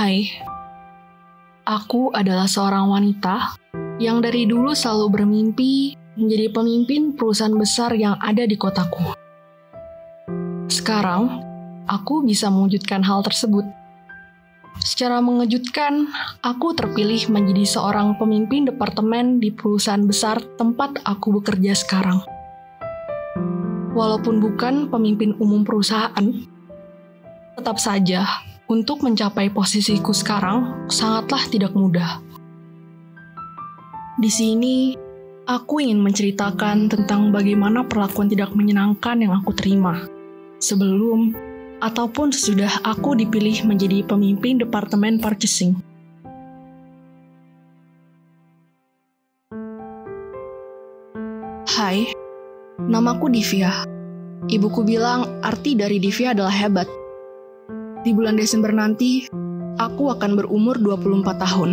Hai, aku adalah seorang wanita yang dari dulu selalu bermimpi menjadi pemimpin perusahaan besar yang ada di kotaku. Sekarang, aku bisa mewujudkan hal tersebut. Secara mengejutkan, aku terpilih menjadi seorang pemimpin departemen di perusahaan besar tempat aku bekerja sekarang. Walaupun bukan pemimpin umum perusahaan, tetap saja untuk mencapai posisiku sekarang sangatlah tidak mudah. Di sini, aku ingin menceritakan tentang bagaimana perlakuan tidak menyenangkan yang aku terima sebelum ataupun sesudah aku dipilih menjadi pemimpin Departemen Purchasing. Hai, namaku Divya. Ibuku bilang arti dari Divya adalah hebat. Di bulan Desember nanti, aku akan berumur 24 tahun.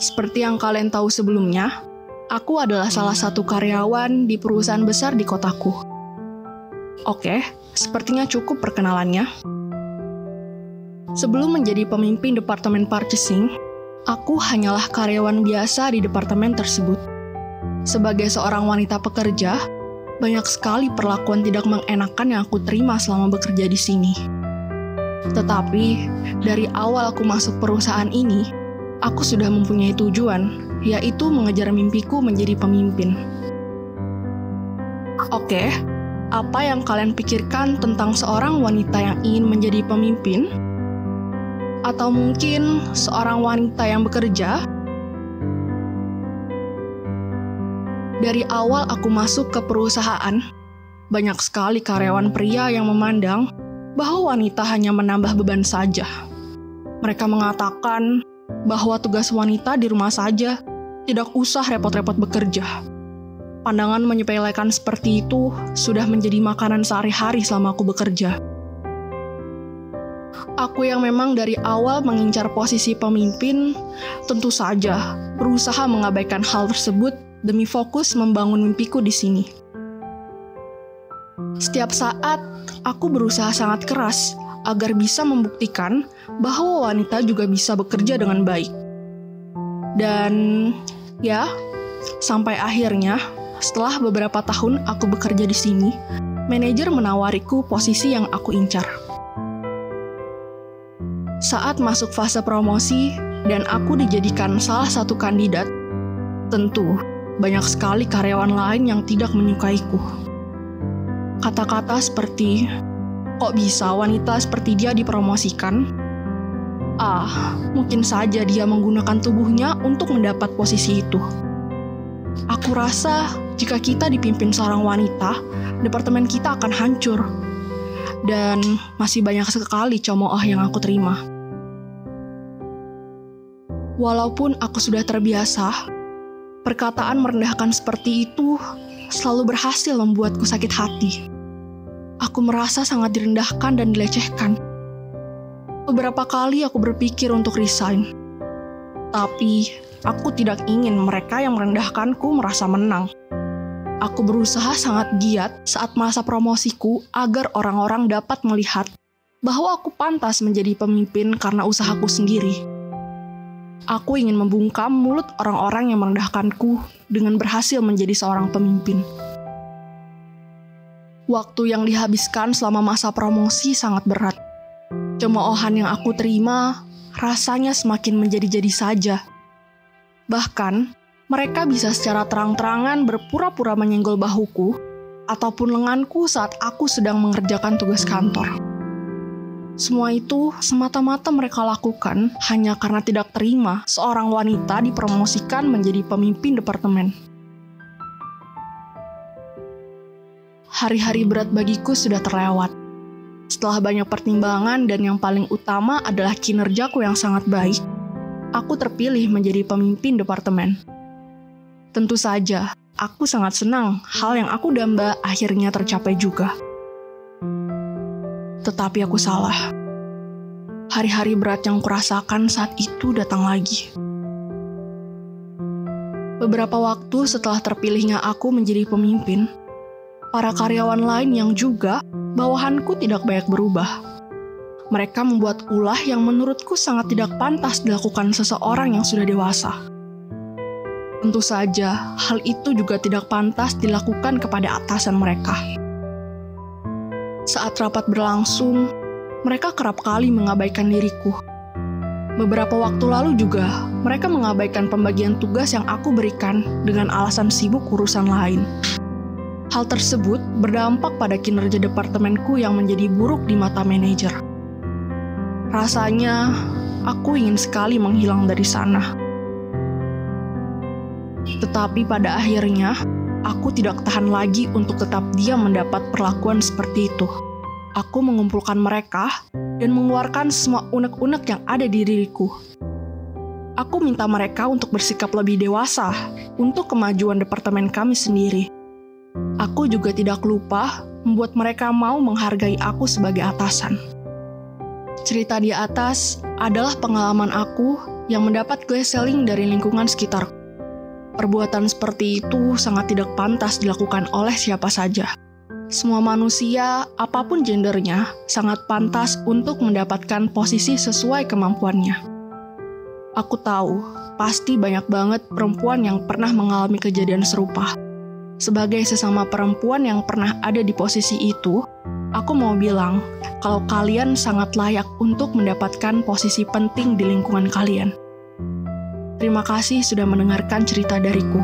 Seperti yang kalian tahu sebelumnya, aku adalah salah satu karyawan di perusahaan besar di kotaku. Oke, sepertinya cukup perkenalannya. Sebelum menjadi pemimpin Departemen Purchasing, aku hanyalah karyawan biasa di departemen tersebut. Sebagai seorang wanita pekerja, banyak sekali perlakuan tidak mengenakan yang aku terima selama bekerja di sini. Tetapi, dari awal aku masuk perusahaan ini, aku sudah mempunyai tujuan, yaitu mengejar mimpiku menjadi pemimpin. Oke, apa yang kalian pikirkan tentang seorang wanita yang ingin menjadi pemimpin? Atau mungkin seorang wanita yang bekerja? Dari awal aku masuk ke perusahaan, banyak sekali karyawan pria yang memandang bahwa wanita hanya menambah beban saja. Mereka mengatakan bahwa tugas wanita di rumah saja, tidak usah repot-repot bekerja. Pandangan menyepelekan seperti itu sudah menjadi makanan sehari-hari selama aku bekerja. Aku yang memang dari awal mengincar posisi pemimpin, tentu saja berusaha mengabaikan hal tersebut demi fokus membangun mimpiku di sini. Setiap saat aku berusaha sangat keras agar bisa membuktikan bahwa wanita juga bisa bekerja dengan baik. Dan ya, sampai akhirnya setelah beberapa tahun aku bekerja di sini, manajer menawariku posisi yang aku incar. Saat masuk fase promosi dan aku dijadikan salah satu kandidat, tentu banyak sekali karyawan lain yang tidak menyukaiku. Kata-kata seperti, kok bisa wanita seperti dia dipromosikan? Ah, mungkin saja dia menggunakan tubuhnya untuk mendapat posisi itu. Aku rasa jika kita dipimpin seorang wanita, departemen kita akan hancur. Dan masih banyak sekali cemooh yang aku terima. Walaupun aku sudah terbiasa, perkataan merendahkan seperti itu selalu berhasil membuatku sakit hati aku merasa sangat direndahkan dan dilecehkan. Beberapa kali aku berpikir untuk resign. Tapi, aku tidak ingin mereka yang merendahkanku merasa menang. Aku berusaha sangat giat saat masa promosiku agar orang-orang dapat melihat bahwa aku pantas menjadi pemimpin karena usahaku sendiri. Aku ingin membungkam mulut orang-orang yang merendahkanku dengan berhasil menjadi seorang pemimpin. Waktu yang dihabiskan selama masa promosi sangat berat. Cemoohan yang aku terima rasanya semakin menjadi-jadi saja. Bahkan, mereka bisa secara terang-terangan berpura-pura menyenggol bahuku ataupun lenganku saat aku sedang mengerjakan tugas kantor. Semua itu semata-mata mereka lakukan hanya karena tidak terima seorang wanita dipromosikan menjadi pemimpin departemen. hari-hari berat bagiku sudah terlewat. Setelah banyak pertimbangan dan yang paling utama adalah kinerjaku yang sangat baik, aku terpilih menjadi pemimpin departemen. Tentu saja, aku sangat senang hal yang aku damba akhirnya tercapai juga. Tetapi aku salah. Hari-hari berat yang kurasakan saat itu datang lagi. Beberapa waktu setelah terpilihnya aku menjadi pemimpin, para karyawan lain yang juga bawahanku tidak banyak berubah. mereka membuat ulah yang menurutku sangat tidak pantas dilakukan seseorang yang sudah dewasa. Tentu saja, hal itu juga tidak pantas dilakukan kepada atasan mereka. Saat rapat berlangsung, mereka kerap kali mengabaikan diriku. Beberapa waktu lalu juga, mereka mengabaikan pembagian tugas yang aku berikan dengan alasan sibuk urusan lain. Hal tersebut berdampak pada kinerja departemenku yang menjadi buruk di mata manajer. Rasanya aku ingin sekali menghilang dari sana. Tetapi pada akhirnya, aku tidak tahan lagi untuk tetap diam mendapat perlakuan seperti itu. Aku mengumpulkan mereka dan mengeluarkan semua unek-unek yang ada di diriku. Aku minta mereka untuk bersikap lebih dewasa untuk kemajuan departemen kami sendiri. Aku juga tidak lupa membuat mereka mau menghargai aku sebagai atasan. Cerita di atas adalah pengalaman aku yang mendapat glaseling dari lingkungan sekitar. Perbuatan seperti itu sangat tidak pantas dilakukan oleh siapa saja. Semua manusia, apa pun gendernya, sangat pantas untuk mendapatkan posisi sesuai kemampuannya. Aku tahu, pasti banyak banget perempuan yang pernah mengalami kejadian serupa. Sebagai sesama perempuan yang pernah ada di posisi itu, aku mau bilang kalau kalian sangat layak untuk mendapatkan posisi penting di lingkungan kalian. Terima kasih sudah mendengarkan cerita dariku.